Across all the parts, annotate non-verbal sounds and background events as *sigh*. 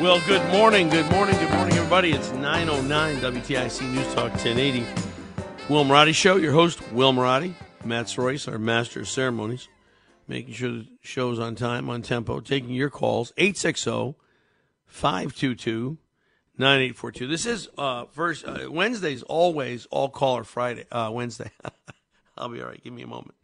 Well, good morning, good morning, good morning, everybody. It's 909 WTIC News Talk 1080. Will Marotti Show, your host, Will Marotti. Matt Royce, our master of ceremonies, making sure the show's on time, on tempo, taking your calls, 860 522 9842. This is uh, first, uh, Wednesday's always all caller Friday, uh, Wednesday. *laughs* I'll be all right. Give me a moment.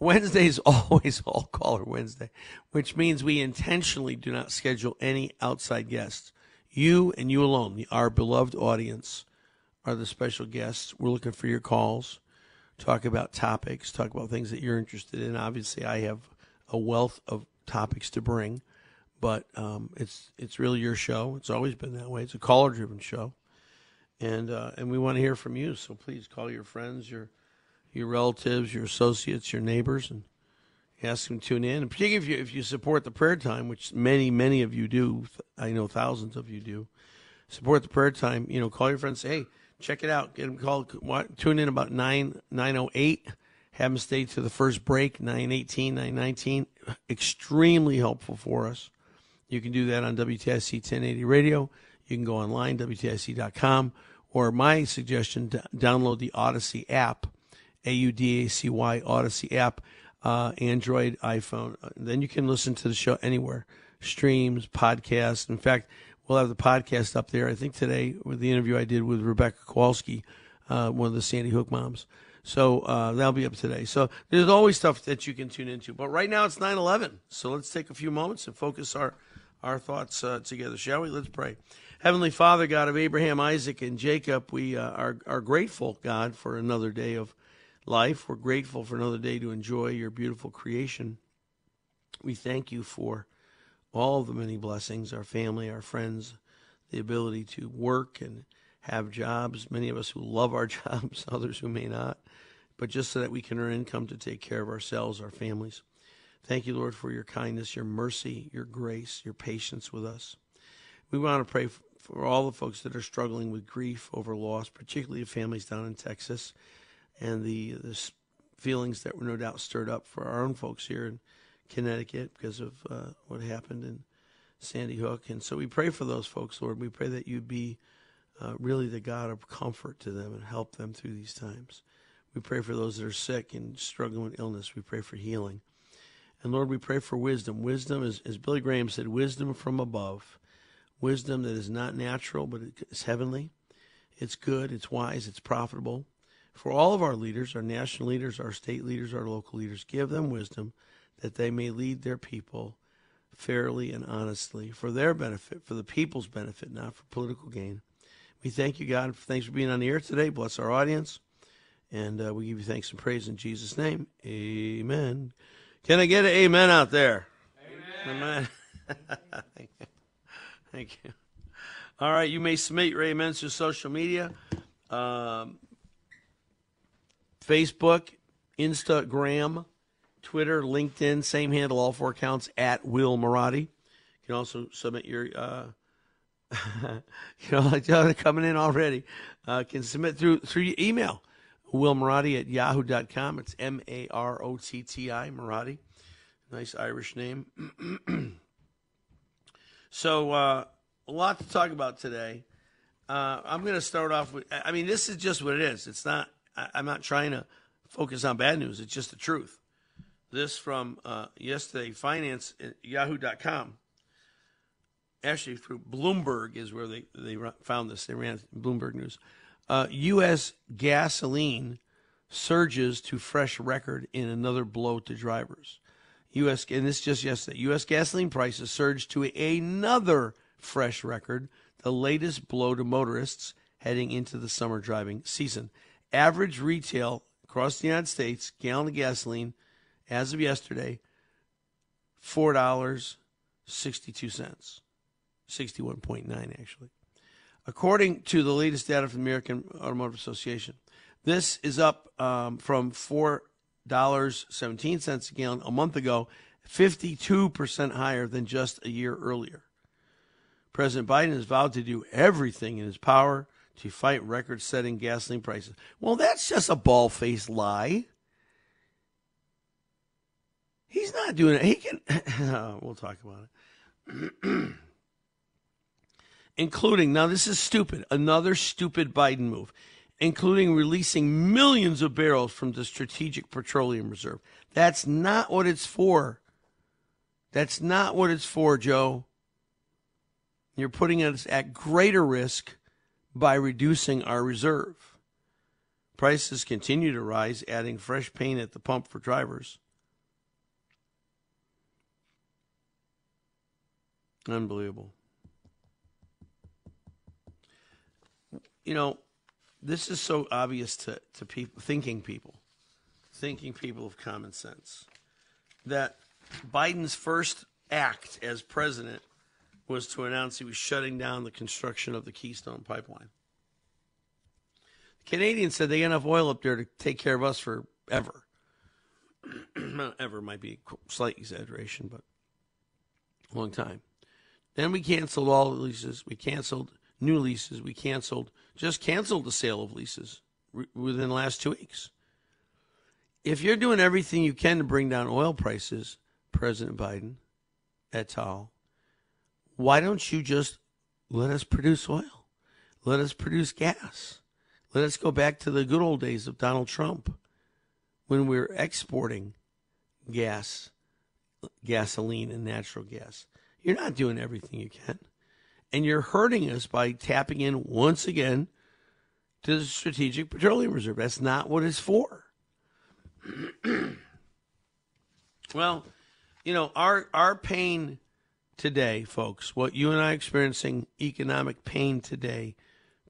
Wednesday's *laughs* always all caller Wednesday, which means we intentionally do not schedule any outside guests. You and you alone, our beloved audience, are the special guests. We're looking for your calls, talk about topics, talk about things that you're interested in. Obviously, I have a wealth of topics to bring, but um, it's it's really your show. It's always been that way. It's a caller driven show, and uh, and we want to hear from you. So please call your friends, your your relatives, your associates, your neighbors, and ask them to tune in. And particularly if you if you support the prayer time, which many many of you do, I know thousands of you do, support the prayer time. You know, call your friends, say, hey, check it out. Get them called. Tune in about nine nine oh eight. Have them stay to the first break, 918, 919. Extremely helpful for us. You can do that on WTIC 1080 radio. You can go online, WTIC.com, or my suggestion, download the Audacy app a U D A C Y Audacy app, uh, Android, iPhone. Then you can listen to the show anywhere, streams, podcasts. In fact, we'll have the podcast up there. I think today with the interview I did with Rebecca Kowalski, uh, one of the Sandy Hook moms. So uh, that'll be up today. So there's always stuff that you can tune into. But right now it's 9/11, so let's take a few moments and focus our our thoughts uh, together, shall we? Let's pray. Heavenly Father, God of Abraham, Isaac, and Jacob, we uh, are are grateful, God, for another day of life. We're grateful for another day to enjoy your beautiful creation. We thank you for all the many blessings, our family, our friends, the ability to work and have jobs. Many of us who love our *laughs* jobs, others who may not, but just so that we can earn income to take care of ourselves, our families. Thank you, Lord, for your kindness, your mercy, your grace, your patience with us. We want to pray for all the folks that are struggling with grief over loss, particularly the families down in Texas and the, the feelings that were no doubt stirred up for our own folks here in Connecticut because of uh, what happened in Sandy Hook. And so we pray for those folks, Lord. We pray that you be uh, really the God of comfort to them and help them through these times. We pray for those that are sick and struggling with illness. We pray for healing. And Lord, we pray for wisdom. Wisdom, is, as Billy Graham said, wisdom from above. Wisdom that is not natural, but it's heavenly. It's good, it's wise, it's profitable for all of our leaders, our national leaders, our state leaders, our local leaders, give them wisdom that they may lead their people fairly and honestly for their benefit, for the people's benefit, not for political gain. We thank you, God. For Thanks for being on the air today. Bless our audience. And uh, we give you thanks and praise in Jesus' name. Amen. Can I get an amen out there? Amen. amen. Thank you. Thank you. All right, you may submit your amens to social media. Um, Facebook, Instagram, Twitter, LinkedIn, same handle, all four accounts at Will Marotti. You can also submit your uh, *laughs* you know, like *laughs* they're coming in already, uh, can submit through through your email. Will Marotti at yahoo.com. It's M A R O T T I, Marotti. Nice Irish name. *clears throat* so, uh, a lot to talk about today. Uh, I'm going to start off with I mean, this is just what it is. It's not, I, I'm not trying to focus on bad news, it's just the truth. This from uh, yesterday, finance yahoo.com. Actually, through Bloomberg is where they, they found this. They ran Bloomberg News. Uh, U.S. gasoline surges to fresh record in another blow to drivers. U.S. and this just yesterday. U.S. gasoline prices surged to another fresh record, the latest blow to motorists heading into the summer driving season. Average retail across the United States gallon of gasoline as of yesterday, four dollars sixty-two cents, sixty-one point nine actually, according to the latest data from the American Automotive Association. This is up um, from four dollars seventeen cents a gallon a month ago, fifty-two percent higher than just a year earlier. President Biden has vowed to do everything in his power to fight record-setting gasoline prices. Well, that's just a ball-faced lie. He's not doing it. He can. *laughs* Uh, we'll talk about it. *clears throat* including, now this is stupid, another stupid Biden move, including releasing millions of barrels from the Strategic Petroleum Reserve. That's not what it's for. That's not what it's for, Joe. You're putting us at greater risk by reducing our reserve. Prices continue to rise, adding fresh pain at the pump for drivers. Unbelievable. You know, this is so obvious to, to people, thinking people, thinking people of common sense, that Biden's first act as president was to announce he was shutting down the construction of the Keystone Pipeline. The Canadians said they got enough oil up there to take care of us forever. *clears throat* ever might be a slight exaggeration, but a long time. Then we canceled all the leases. We canceled new leases. We canceled, just canceled the sale of leases within the last two weeks. If you're doing everything you can to bring down oil prices, President Biden, et al., why don't you just let us produce oil? Let us produce gas. Let us go back to the good old days of Donald Trump when we were exporting gas, gasoline, and natural gas. You're not doing everything you can. And you're hurting us by tapping in once again to the Strategic Petroleum Reserve. That's not what it's for. *clears throat* well, you know, our our pain today, folks, what you and I are experiencing economic pain today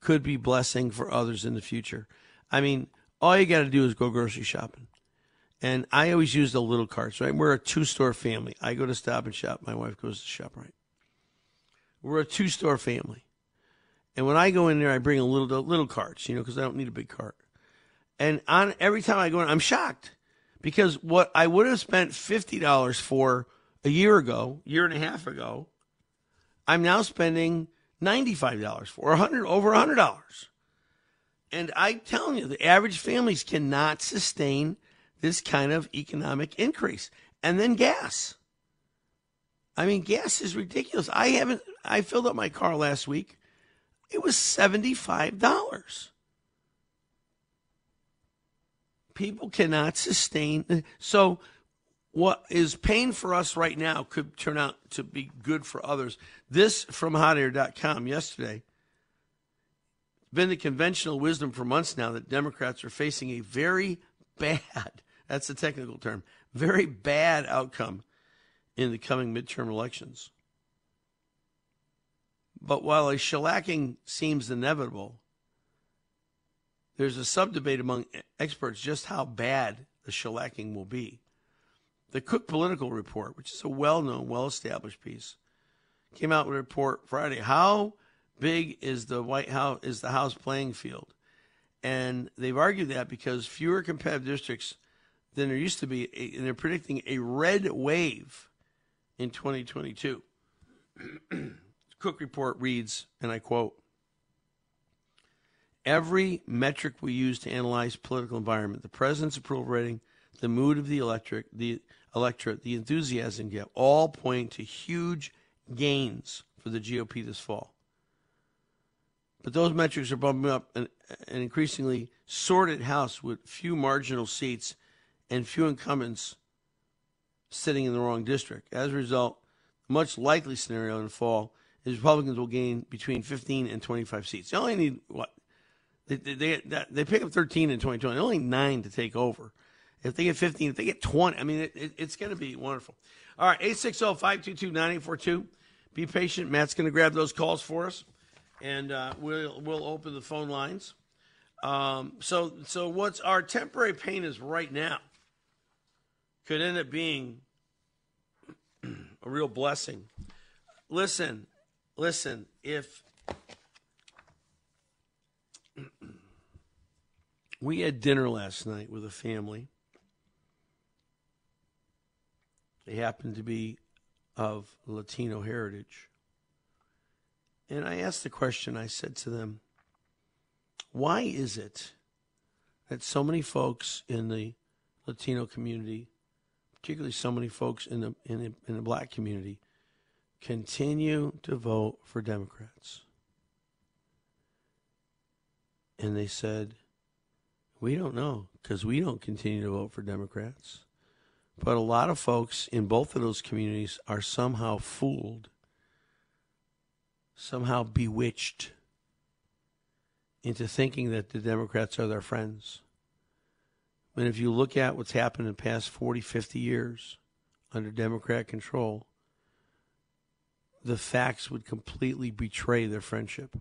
could be blessing for others in the future. I mean, all you got to do is go grocery shopping. And I always use the little carts, right? We're a two store family. I go to stop and shop. My wife goes to ShopRite. We're a two store family. And when I go in there, I bring a little little carts, you know, because I don't need a big cart. And on every time I go in, I'm shocked because what I would have spent fifty dollars for a year ago, year and a half ago, I'm now spending ninety five dollars for, a hundred over a hundred dollars. And I'm telling you, the average families cannot sustain this kind of economic increase. And then gas. I mean, gas is ridiculous. I haven't, I filled up my car last week. It was $75. People cannot sustain. So, what is pain for us right now could turn out to be good for others. This from hotair.com yesterday. It's been the conventional wisdom for months now that Democrats are facing a very *laughs* bad that's the technical term. Very bad outcome in the coming midterm elections. But while a shellacking seems inevitable, there's a sub debate among experts just how bad the shellacking will be. The Cook Political Report, which is a well known, well established piece, came out with a report Friday. How big is the White House is the House playing field? And they've argued that because fewer competitive districts than there used to be, and they're predicting a red wave in 2022. *clears throat* Cook report reads, and I quote, Every metric we use to analyze political environment, the president's approval rating, the mood of the electorate, the electorate, the enthusiasm get all point to huge gains for the GOP this fall. But those metrics are bumping up an, an increasingly sorted House with few marginal seats and few incumbents sitting in the wrong district. As a result, the much likely scenario in the fall is Republicans will gain between 15 and 25 seats. They only need what? They, they, they, pick up 13 in 2020. They Only need nine to take over. If they get 15, if they get 20, I mean, it, it, it's going to be wonderful. All right, 860 522 9842. Be patient. Matt's going to grab those calls for us, and uh, we'll, we'll open the phone lines. Um, so, so what's our temporary pain is right now could end up being a real blessing. Listen, listen, if we had dinner last night with a family, they happened to be of Latino heritage. And I asked the question, I said to them, why is it that so many folks in the Latino community, particularly so many folks in the in the, in the black community, continue to vote for Democrats? And they said, we don't know because we don't continue to vote for Democrats. But a lot of folks in both of those communities are somehow fooled, somehow bewitched into thinking that the Democrats are their friends. And if you look at what's happened in the past 40, 50 years under Democrat control, the facts would completely betray their friendship.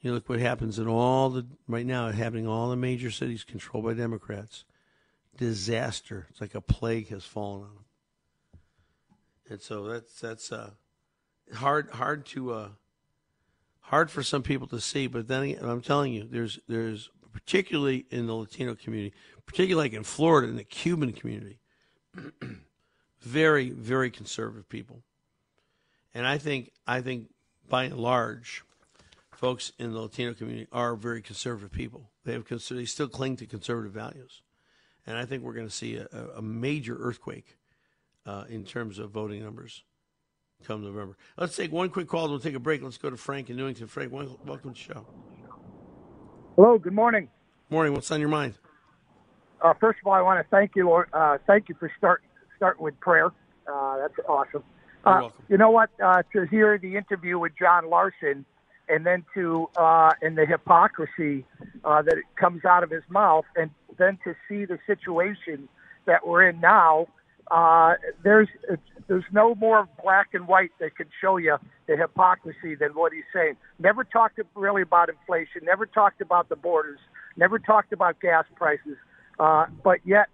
You look what happens in all the right now, happening in all the major cities controlled by Democrats. Disaster. It's like a plague has fallen on them, and so that's that's uh, hard hard to uh, hard for some people to see. But then I'm telling you, there's there's particularly in the Latino community, particularly like in Florida in the Cuban community, *clears throat* very very conservative people, and I think I think by and large folks in the Latino community are very conservative people. They have they still cling to conservative values, and I think we're going to see a, a major earthquake uh, in terms of voting numbers come November. Let's take one quick call. We'll take a break. Let's go to Frank in Newington. Frank, welcome to the show. Hello. Good morning. Morning. What's on your mind? Uh, first of all, I want to thank you. Uh, thank you for start starting with prayer. Uh, that's awesome. Uh, you know what? Uh, to hear the interview with John Larson and then to uh, and the hypocrisy uh, that comes out of his mouth, and then to see the situation that we're in now. Uh, there's there's no more black and white that can show you the hypocrisy than what he's saying. Never talked really about inflation. Never talked about the borders. Never talked about gas prices. Uh, but yet,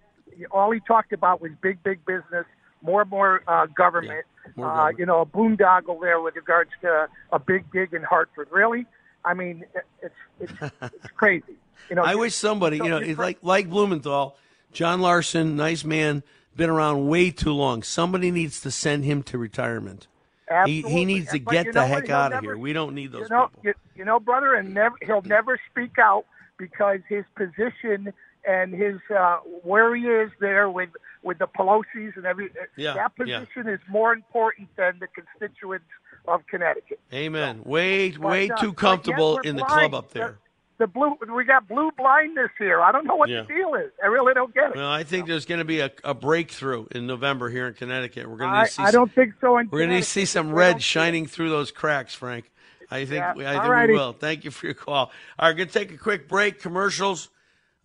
all he talked about was big, big business more and more uh, government. Yeah, more uh, you know, a boondoggle there with regards to a big dig in Hartford. Really, I mean, it's it's it's *laughs* crazy. You know, I wish somebody, you know, it's like like Blumenthal, John Larson, nice man, been around way too long. Somebody needs to send him to retirement. He, Absolutely. he needs to But get the heck out of never- here. We don't need those you know, people. You, you know, brother, and never he'll never speak out because his position and his uh, where he is there with with the Pelosi's and every Yeah, that yeah. position is more important than the constituents of Connecticut. Amen. Way way uh, too comfortable in the club up there. The, the blue we got blue blindness here. I don't know what Yeah. the deal is. I really don't get it. Well, I think there's going to be a, a breakthrough in November here in Connecticut. We're going to I, see I don't think so. In We're going to see some red shining through those cracks, Frank. I think Yeah, I think we will. Thank you for your call. All right, we're going to take a quick break. Commercials.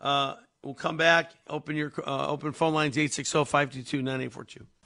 Uh, we'll come back. Open your uh, open phone lines 860-522-9842.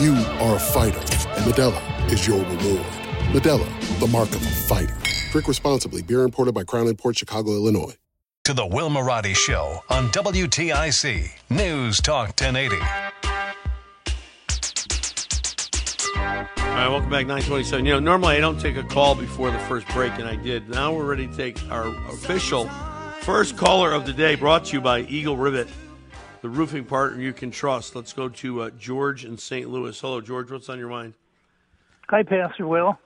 You are a fighter, and Modelo is your reward. Modelo, the mark of a fighter. Drink responsibly. Beer imported by Crown Imports Chicago, Illinois. To the Will Marotti Show on WTIC News Talk 1080. All right, welcome back, 927. You know, normally I don't take a call before the first break, and I did. Now we're ready to take our official first caller of the day, brought to you by Eagle Rivet, the roofing partner you can trust. Let's go to uh, George in St. Louis. Hello, George. What's on your mind? Hi, Pastor Will.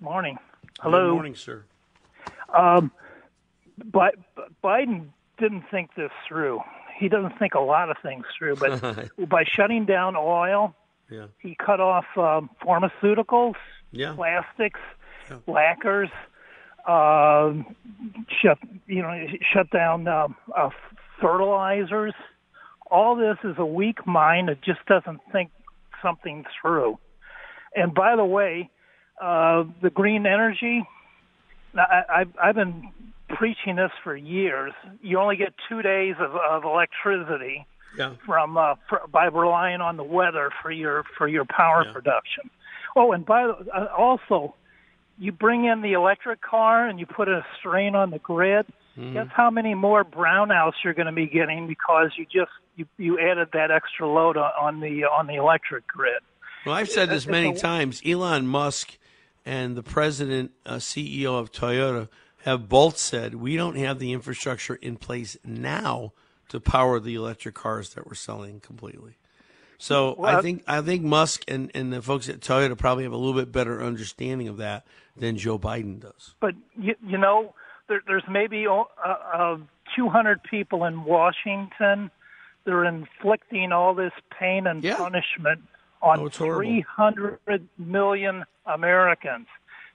Morning. Hello. Good morning, sir. Um, but Biden didn't think this through. He doesn't think a lot of things through, but *laughs* by shutting down oil, Yeah. he cut off um, pharmaceuticals, Yeah. plastics, lacquers, uh, shut you know shut down um, uh, fertilizers. All this is a weak mind that just doesn't think something through. And by the way, uh, the green energy. I, I've, I've been preaching this for years. You only get two days of, of electricity Yeah. from uh, fr- by relying on the weather for your for your power production. Oh, and by the, uh, also, you bring in the electric car and you put a strain on the grid. Guess how many more brownouts you're going to be getting because you just you, you added that extra load on, on the on the electric grid. Well, I've said this many a- times. Elon Musk and the president, uh, CEO of Toyota, have both said we don't have the infrastructure in place now to power the electric cars that we're selling completely. So I think I think Musk and, and the folks at Toyota probably have a little bit better understanding of that than Joe Biden does. But you, you know, there, there's maybe uh, uh, 200 people in Washington. They're inflicting all this pain and punishment on Oh, 300 million Americans.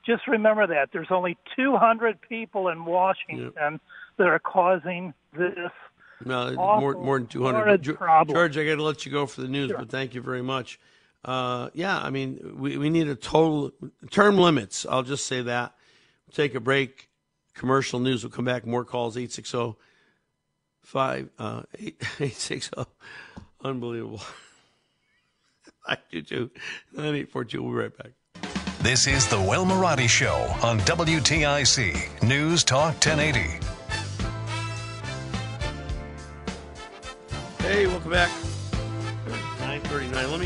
Just remember that there's only 200 people in Washington that are causing this. No, more more than two hundred. George, I got to let you go for the news, but thank you very much. Uh, yeah, I mean, we, we need a total term limits. I'll just say that. We'll take a break. Commercial news. We'll come back. More calls. Eight six zero five uh, eight *laughs* eight six zero. Unbelievable. *laughs* I do too. Nine eight four two. We'll be right back. This is the Will Marotti Show on WTIC News Talk 1080. Hey, welcome back.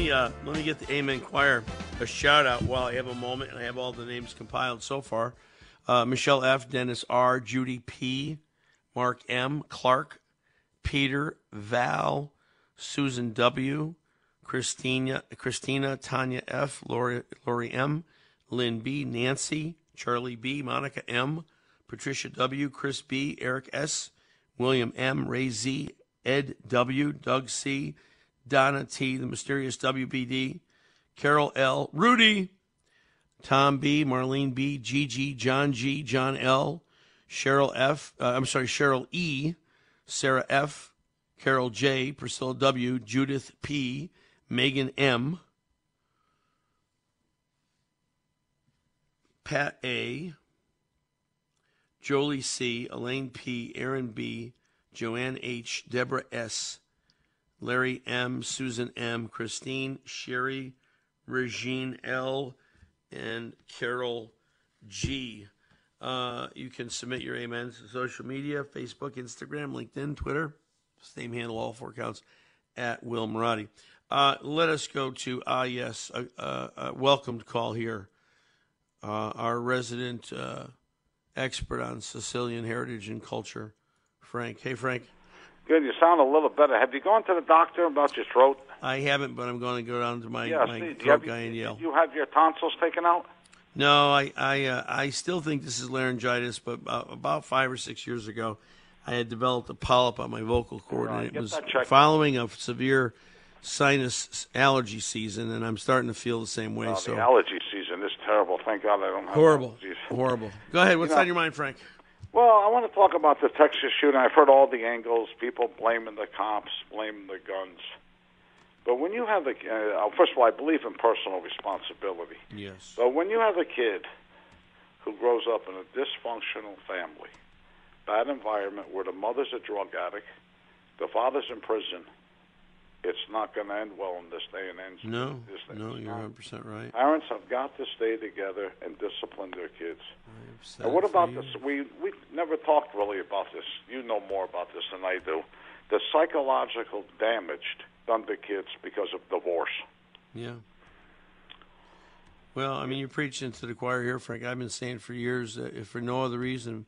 939. Let me uh let me get the Amen Choir a shout out while I have a moment and I have all the names compiled so far. Uh, Michelle F, Dennis R, Judy P, Mark M, Clark, Peter, Val, Susan W, Christina Christina, Tanya F, Lori Lori M, Lynn B, Nancy, Charlie B, Monica M, Patricia W, Chris B, Eric S, William M, Ray Z, Ed W, Doug C, Donna T, the mysterious WBD, Carol L, Rudy, Tom B, Marlene B, Gigi, John G, John L, Cheryl F, uh, I'm sorry, Cheryl E, Sarah F, Carol J, Priscilla W, Judith P, Megan M, Pat A, Jolie C, Elaine P, Aaron B, Joanne H, Deborah S, Larry M, Susan M, Christine, Sherry, Regine L, and Carol G. Uh, you can submit your amens to social media Facebook, Instagram, LinkedIn, Twitter. Same handle, all four accounts at Will Marotti. Uh, let us go to ah yes, a, a, a welcomed call here. Uh, our resident uh, expert on Sicilian heritage and culture, Frank. Hey, Frank. Good. You sound a little better. Have you gone to the doctor about your throat? I haven't, but I'm going to go down to my, yeah. my see, you throat have, guy and yell. You have your tonsils taken out? No, I I uh, I still think this is laryngitis, but uh, about five or six years ago, I had developed a polyp on my vocal cord, Right, and it was following a severe sinus allergy season, and I'm starting to feel the same way. So the allergy season is terrible. Thank God I don't have horrible, allergies. horrible. Go ahead. What's You know- on your mind, Frank? Well, I want to talk about the Texas shooting. I've heard all the angles, people blaming the cops, blaming the guns. But when you have a, uh, first of all, I believe in personal responsibility. Yes. But when you have a kid who grows up in a dysfunctional family, bad environment where the mother's a drug addict, the father's in prison, it's not going to end well in this day and age. No, This day. no, you're 100 percent right. Parents have got to stay together and discipline their kids. And what about you. this? We we never talked really about this. You know more about this than I do. The psychological damage done to kids because of divorce. Yeah. Well, I mean, you're preaching to the choir here, Frank. I've been saying for years that if for no other reason,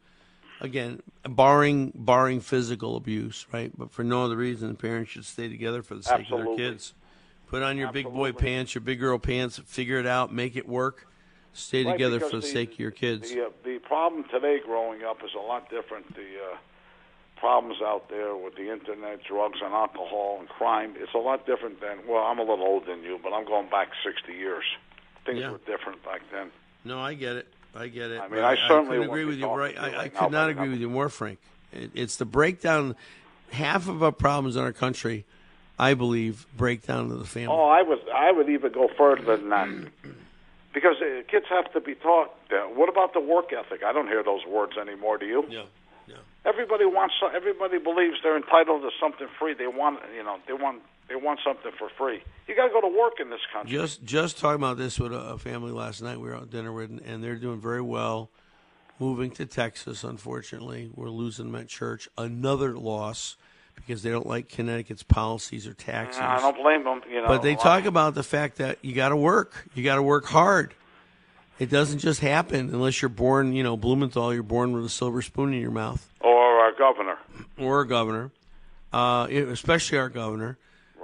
again, barring barring physical abuse, right? But for no other reason, parents should stay together for the sake of their kids. Put on your big boy pants, your big girl pants, figure it out, make it work. Stay Right, together for the, sake of your kids. The, uh, the problem today growing up is a lot different. The uh, problems out there with the internet, drugs and alcohol and crime, it's a lot different than, well, I'm a little older than you, but I'm going back 60 years. Things Yeah. were different back then. No, I get it. I get it. I mean, I But certainly couldn't agree with you. Right, I, I could not agree with you more, Frank. It, it's the breakdown. Half of our problems in our country, I believe, break down to the family. Oh, I would I would even go further than that. *clears throat* Because uh, kids have to be taught. Uh, what about the work ethic? I don't hear those words anymore. Do you? Yeah, yeah. Everybody wants. so- Everybody believes they're entitled to something free. They want, you know, they want, they want something for free. You got to go to work in this country. Just just talking about this with a, a family last night. We were out at dinner with, and they're doing very well. Moving to Texas, unfortunately, we're losing them at church. Another loss because they don't like Connecticut's policies or taxes. I don't blame them. You know, but they talk about the fact that you got to work. You got to work hard. It doesn't just happen unless you're born, you know, Blumenthal. You're born with a silver spoon in your mouth, or our governor. or a governor, uh, especially our governor.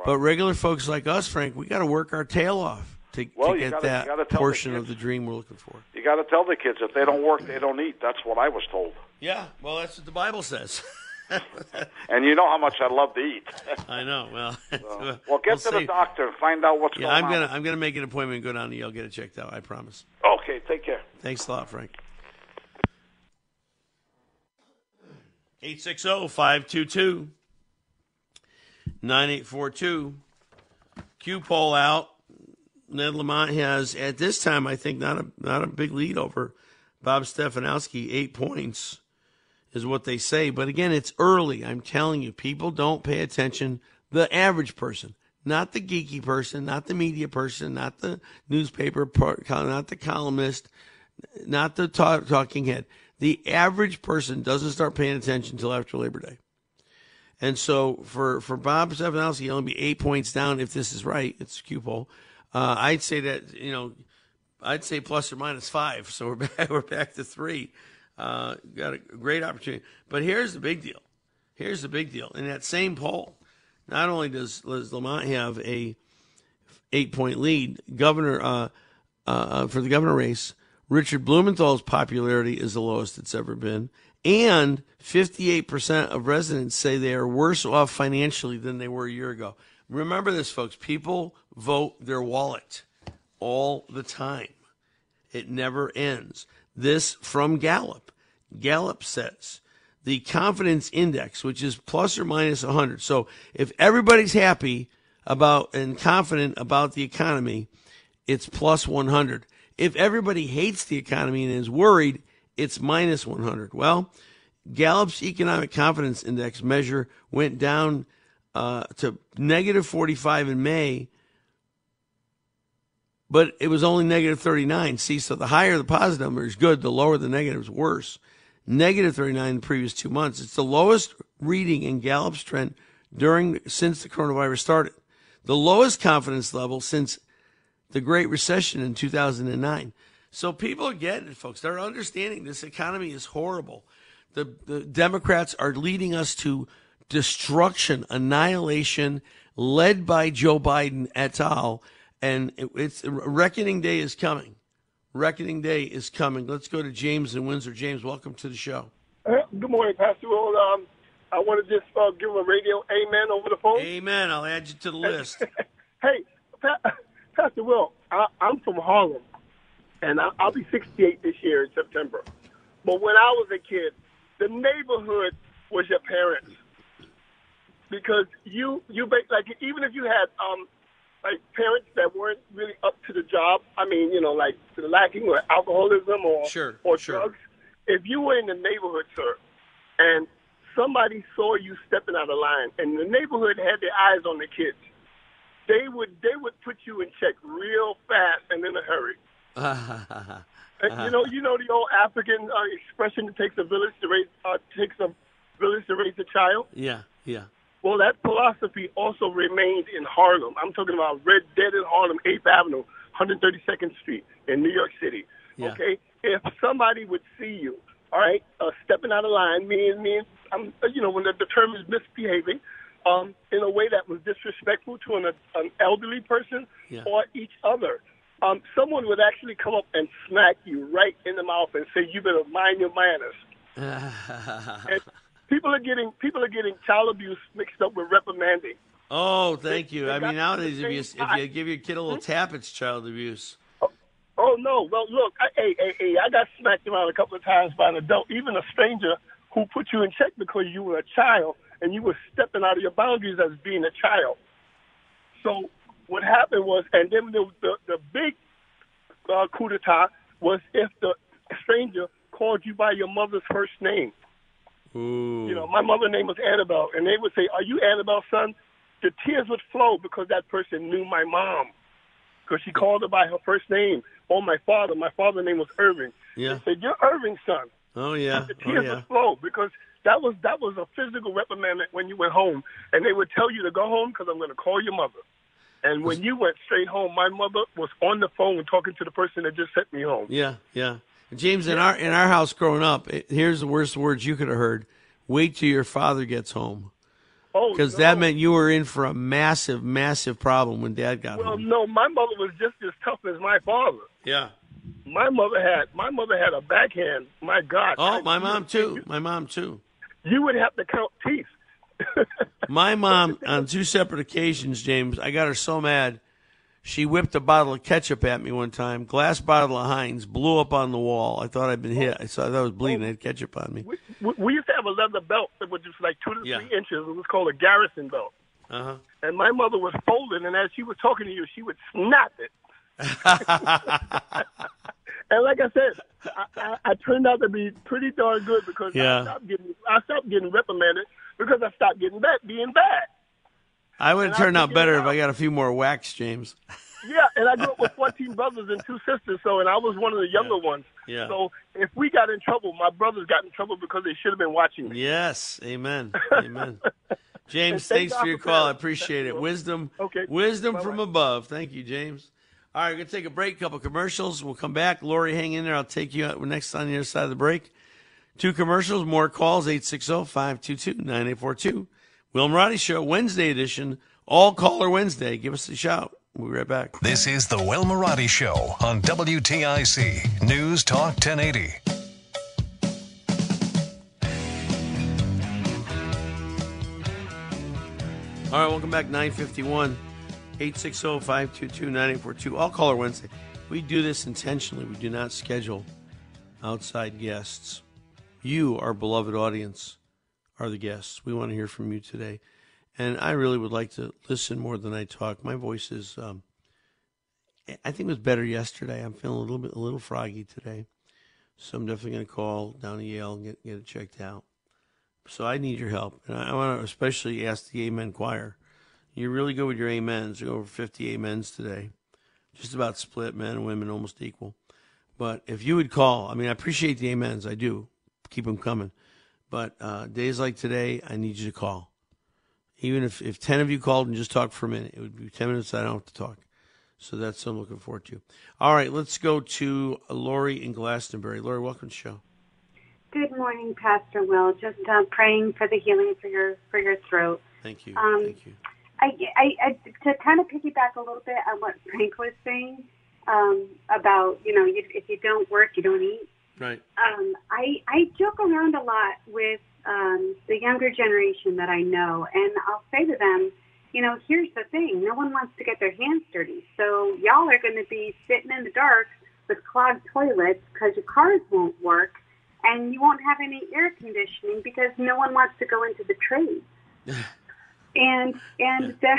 But regular folks like us, Frank, we got to work our tail off to, Well, to get gotta- that portion of the dream we're looking for. You got to tell the kids if they don't work, they don't eat. That's what I was told. Yeah, well, that's what the Bible says. *laughs* And you know how much I love to eat. *laughs* I know. Well, *laughs* well, get we'll to the doctor and find out what's Yeah, going I'm on. gonna I'm gonna make an appointment and go down to Yale get it checked out. I promise. Okay, take care. Thanks a lot, Frank. 860-522 9842 Q poll out. Ned Lamont has at this time I think not a not a big lead over Bob Stefanowski, eight points is what they say. But again, it's early. I'm telling you, people don't pay attention. The average person, not the geeky person, not the media person, not the newspaper, per- not the columnist, not the talk, talking head. The average person doesn't start paying attention until after Labor Day. And so for, for Bob Stefanowski, he'll only be eight points down if this is right. It's a Q poll. Uh, I'd say that, you know, I'd say plus or minus five. So we're *laughs* back, we're back to three. Uh, got a great opportunity. But here's the big deal. Here's the big deal. In that same poll, not only does, does Lamont have a eight point lead, Governor uh, uh, for the governor race, Richard Blumenthal's popularity is the lowest it's ever been, and 58% of residents say they are worse off financially than they were a year ago. Remember this, folks. People vote their wallet all the time. It never ends. This from Gallup. Gallup says the confidence index, which is plus or minus 100. So if everybody's happy about and confident about the economy, it's plus 100. If everybody hates the economy and is worried, it's minus 100. Well, Gallup's economic confidence index measure went down uh, to negative 45 in May, but it was only negative 39. See, so the higher the positive number is good, the lower the negative is worse. Negative 39 in the previous two months. It's the lowest reading in Gallup's trend during since the coronavirus started. the lowest confidence level since the Great Recession in 2009. So people are getting it, folks. They're understanding this economy is horrible. The, the Democrats are leading us to destruction, annihilation, led by Joe Biden et al. And it, it's reckoning day is coming. Reckoning day is coming. Let's go to James in Windsor. James, welcome to the show. Uh, good morning, Pastor Will. Um, I want to just uh, give a radio amen over the phone. Amen. I'll add you to the list. *laughs* hey, pa- *laughs* Pastor Will, I, I'm from Harlem, and I, I'll be 68 this year in September. But when I was a kid, the neighborhood was your parents because you you like even if you had um like parents that weren't really up to the job. I mean, you know, like lacking or alcoholism or sure, or sure. drugs. If you were in the neighborhood, sir, and somebody saw you stepping out of line, and the neighborhood had their eyes on the kids, they would they would put you in check real fast and in a hurry. And, you know, you know the old African uh, expression: "It takes a village to raise uh, takes a village to raise a child." Yeah, yeah. Well, that philosophy also remained in Harlem. I'm talking about Red Dead in Harlem, 8th Avenue, 132nd Street in New York City. Yeah. Okay, if somebody would see you, all right, uh, stepping out of line, meaning, meaning, um, you know, when the, the term is misbehaving, um, in a way that was disrespectful to an, an elderly person Yeah. or each other, um, someone would actually come up and smack you right in the mouth and say, "You better mind your manners." *laughs* And people are getting people are getting child abuse mixed up with reprimanding. oh, thank you. they I mean, nowadays, if you if you give your kid a little tap, it's child abuse. Oh no! Well, look, I, hey, hey, hey, I got smacked around a couple of times by an adult, even a stranger who put you in check because you were a child and you were stepping out of your boundaries as being a child. So what happened was, and then the the, the big uh, coup d'état was if the stranger called you by your mother's first name. Ooh. You know, my mother's name was Annabelle, and they would say, "Are you Annabelle's son?" The tears would flow because that person knew my mom, because she called her by her first name. Or my father, my father's name was Irving. Yeah. They said, "You're Irving's son." Oh yeah. The Oh tears yeah. would flow because that was that was a physical reprimand when you went home, and they would tell you to go home because I'm going to call your mother. And when you went straight home, my mother was on the phone talking to the person that just sent me home. Yeah, yeah. James, in our in our house growing up, it, here's the worst words you could have heard: "Wait till your father gets home," Oh, because no. that meant you were in for a massive, massive problem when Dad got Well, home. Well, no, my mother was just as tough as my father. Yeah. My mother had my mother had a backhand. My God. Oh, I- my mom too. My mom too. You would have to count teeth. My mom, on two separate occasions, James, I got her so mad. She whipped a bottle of ketchup at me one time, glass bottle of Heinz, blew up on the wall. I thought I'd been hit. I saw that I was bleeding. I had ketchup on me. We, we- used to have a leather belt that was just like two to Yeah. three inches. It was called a garrison belt. Uh huh. And my mother was folding, and as she was talking to you, she would snap it. *laughs* and like I said, I, I, I turned out to be pretty darn good because Yeah. I stopped getting I stopped getting reprimanded because I stopped getting bad, being bad. I would have turned out better if I got a few more whacks, James. *laughs* Yeah, and I grew up with 14 brothers and two sisters, so and I was one of the younger ones. Yeah. So if we got in trouble, my brothers got in trouble because they should have been watching me. Yes, amen, *laughs* amen. James, thank thanks God for your call. I appreciate it. Wisdom, Okay. wisdom Bye-bye. from above. Thank you, James. All right, we're gonna take a break. Couple commercials. We'll come back. Lori, hang in there. I'll take you out next on the other side of the break. Two commercials, more calls. oh, 860-522-9842. Will Marotti Show, Wednesday edition. All caller Wednesday. Give us a shout. We'll be right back. This is the Will Marotti Show on WTIC News Talk 1080. All right, welcome back. 951 860 522 9842. All caller Wednesday. We do this intentionally. We do not schedule outside guests. You, our beloved audience, are the guests. We want to hear from you today. And I really would like to listen more than I talk. My voice is, um, I think it was better yesterday. I'm feeling a little bit, a little froggy today. So I'm definitely going to call down to Yale and get, get it checked out. So I need your help. And I want to especially ask the Amen Choir. You're really good with your amens. Are over 50 amens today. Just about split, men and women, almost equal. But if you would call, I mean, I appreciate the amens. I do. Keep them coming. But uh, days like today, I need you to call. Even if, if 10 of you called and just talked for a minute, it would be 10 minutes I don't have to talk. So that's what I'm looking forward to. All right, let's go to Lori in Glastonbury. Lori, welcome to the show. Good morning, Pastor Will. Just uh, praying for the healing for your for your throat. Thank you. Um, Thank you. I, I, I to kind of piggyback a little bit on what Frank was saying um, about you know you, if you don't work you don't eat. Right. Um, I I joke around a lot with um, the younger generation that I know, and I'll say to them, you know, here's the thing: no one wants to get their hands dirty, so y'all are going to be sitting in the dark with clogged toilets because your cars won't work, and you won't have any air conditioning because no one wants to go into the trades. *sighs* and and that,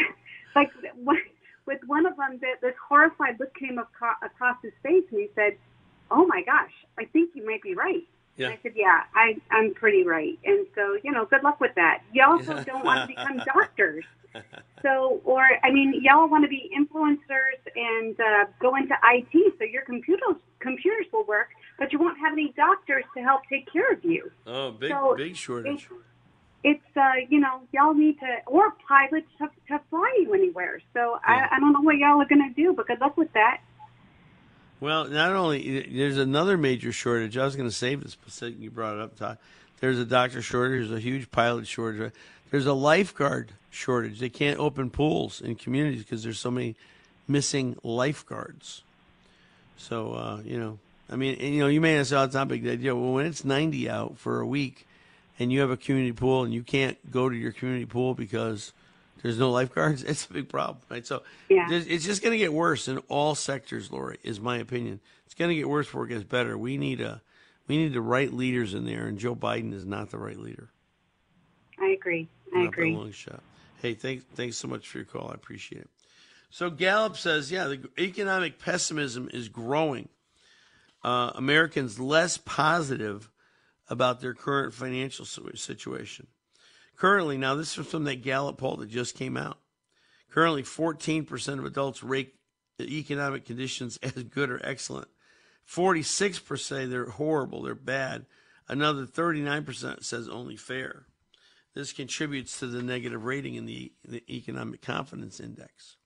like *laughs* with one of them, that this horrified look came across, across his face, and he said, "Oh my gosh, I think you might be right." Yeah. And I said, "Yeah, I I'm pretty right." And so you know, good luck with that. You also *laughs* don't want to become doctors. *laughs* So, or I mean, y'all want to be influencers and uh, go into IT, so your computers computers will work, but you won't have any doctors to help take care of you. Oh, big So, big shortage. It's uh, you know, y'all need to or pilots to, to fly you anywhere. So I, I don't know what y'all are gonna do, but good luck with that. Well, not only there's another major shortage. I was going to save this, but you brought it up, Todd. There's a doctor shortage. There's a huge pilot shortage. There's a lifeguard shortage. They can't open pools in communities because there's so many missing lifeguards. So uh, you know, I mean, and, you know, you may say, "Oh, it's not a big deal." Well, when it's 90 out for a week, and you have a community pool, and you can't go to your community pool because there's no lifeguards, *laughs* it's a big problem, right? So Yeah. it's just going to get worse in all sectors, Lori. Is my opinion. It's going to get worse before it gets better. We need a we need the right leaders in there, and Joe Biden is not the right leader. I agree. I Not agree. long shot. Hey, thanks thanks so much for your call. I appreciate it. So Gallup says, yeah, the economic pessimism is growing. Uh, Americans less positive about their current financial situation. Currently, now this is from that Gallup poll that just came out. Currently, 14% of adults rate economic conditions as good or excellent. 46% say they're horrible, they're bad. Another 39% says only fair. This contributes to the negative rating in the, the economic confidence index.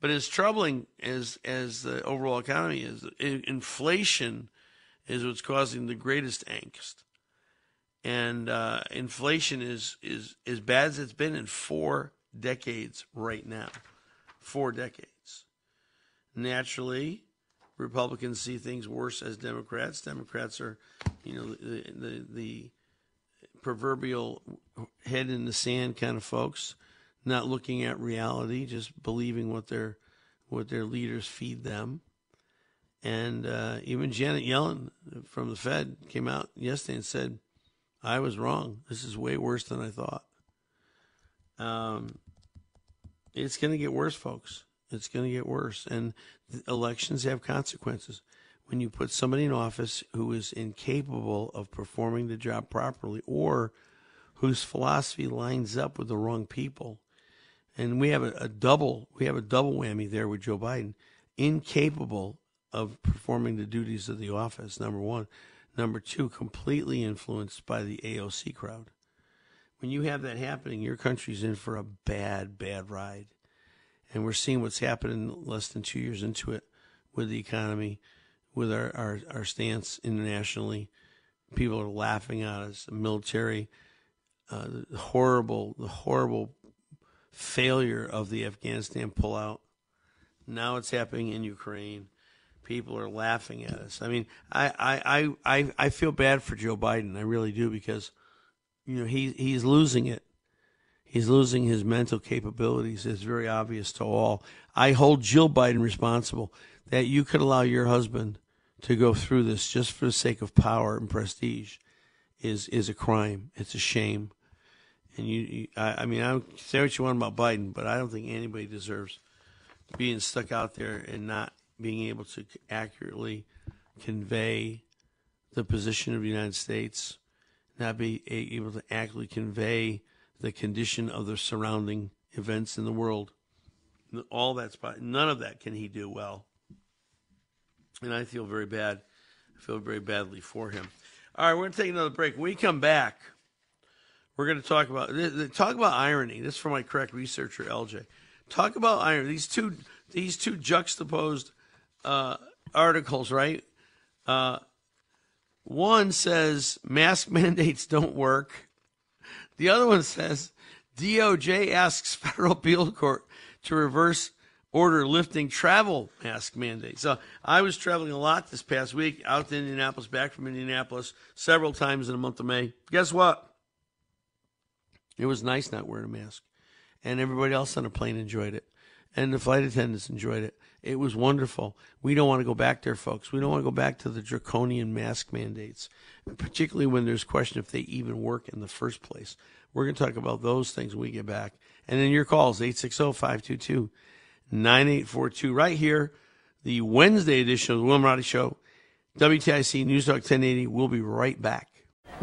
But as troubling as as the overall economy is, inflation is what's causing the greatest angst. And uh, inflation is is as bad as it's been in four decades right now. Four decades. Naturally, Republicans see things worse as Democrats. Democrats are, you know, the the, the proverbial head in the sand kind of folks, not looking at reality, just believing what their what their leaders feed them. And uh, even Janet Yellen from the Fed came out yesterday and said, "I was wrong. This is way worse than I thought." Um, it's going to get worse, folks. It's going to get worse, and elections have consequences. When you put somebody in office who is incapable of performing the job properly, or whose philosophy lines up with the wrong people, and we have a, a double we have a double whammy there with Joe Biden, incapable of performing the duties of the office. Number one, number two, completely influenced by the AOC crowd. When you have that happening, your country's in for a bad, bad ride. And we're seeing what's happening less than two years into it with the economy, with our, our, our stance internationally. People are laughing at us. The military, uh, the horrible, the horrible failure of the Afghanistan pullout. Now it's happening in Ukraine. People are laughing at us. I mean, I, I, I, I, feel bad for Joe Biden. I really do because, you know, he, he's losing it. He's losing his mental capabilities. It's very obvious to all. I hold Jill Biden responsible that you could allow your husband to go through this just for the sake of power and prestige is is a crime. It's a shame. And you, you I, I mean, I say what you want about Biden, but I don't think anybody deserves being stuck out there and not being able to accurately convey the position of the United States, not be able to accurately convey the condition of the surrounding events in the world. All that's none of that can he do well, and I feel very bad. I feel very badly for him. All right, we're going to take another break. When we come back, We're going to talk about talk about irony. This is from my correct researcher LJ. Talk about irony. These two these two juxtaposed uh, articles, right? Uh, one says mask *laughs* mandates don't work. The other one says DOJ asks federal appeal court to reverse order lifting travel mask mandates. So I was traveling a lot this past week, out to Indianapolis, back from Indianapolis, several times in the month of May. Guess what? It was nice not wearing a mask, and everybody else on the plane enjoyed it, and the flight attendants enjoyed it. It was wonderful. We don't want to go back there, folks. We don't want to go back to the draconian mask mandates, particularly when there's question if they even work in the first place. We're going to talk about those things when we get back. And then your calls, 860-522 9842 right here, the Wednesday edition of the Will Marotti Show, WTIC News Talk 1080. We'll be right back.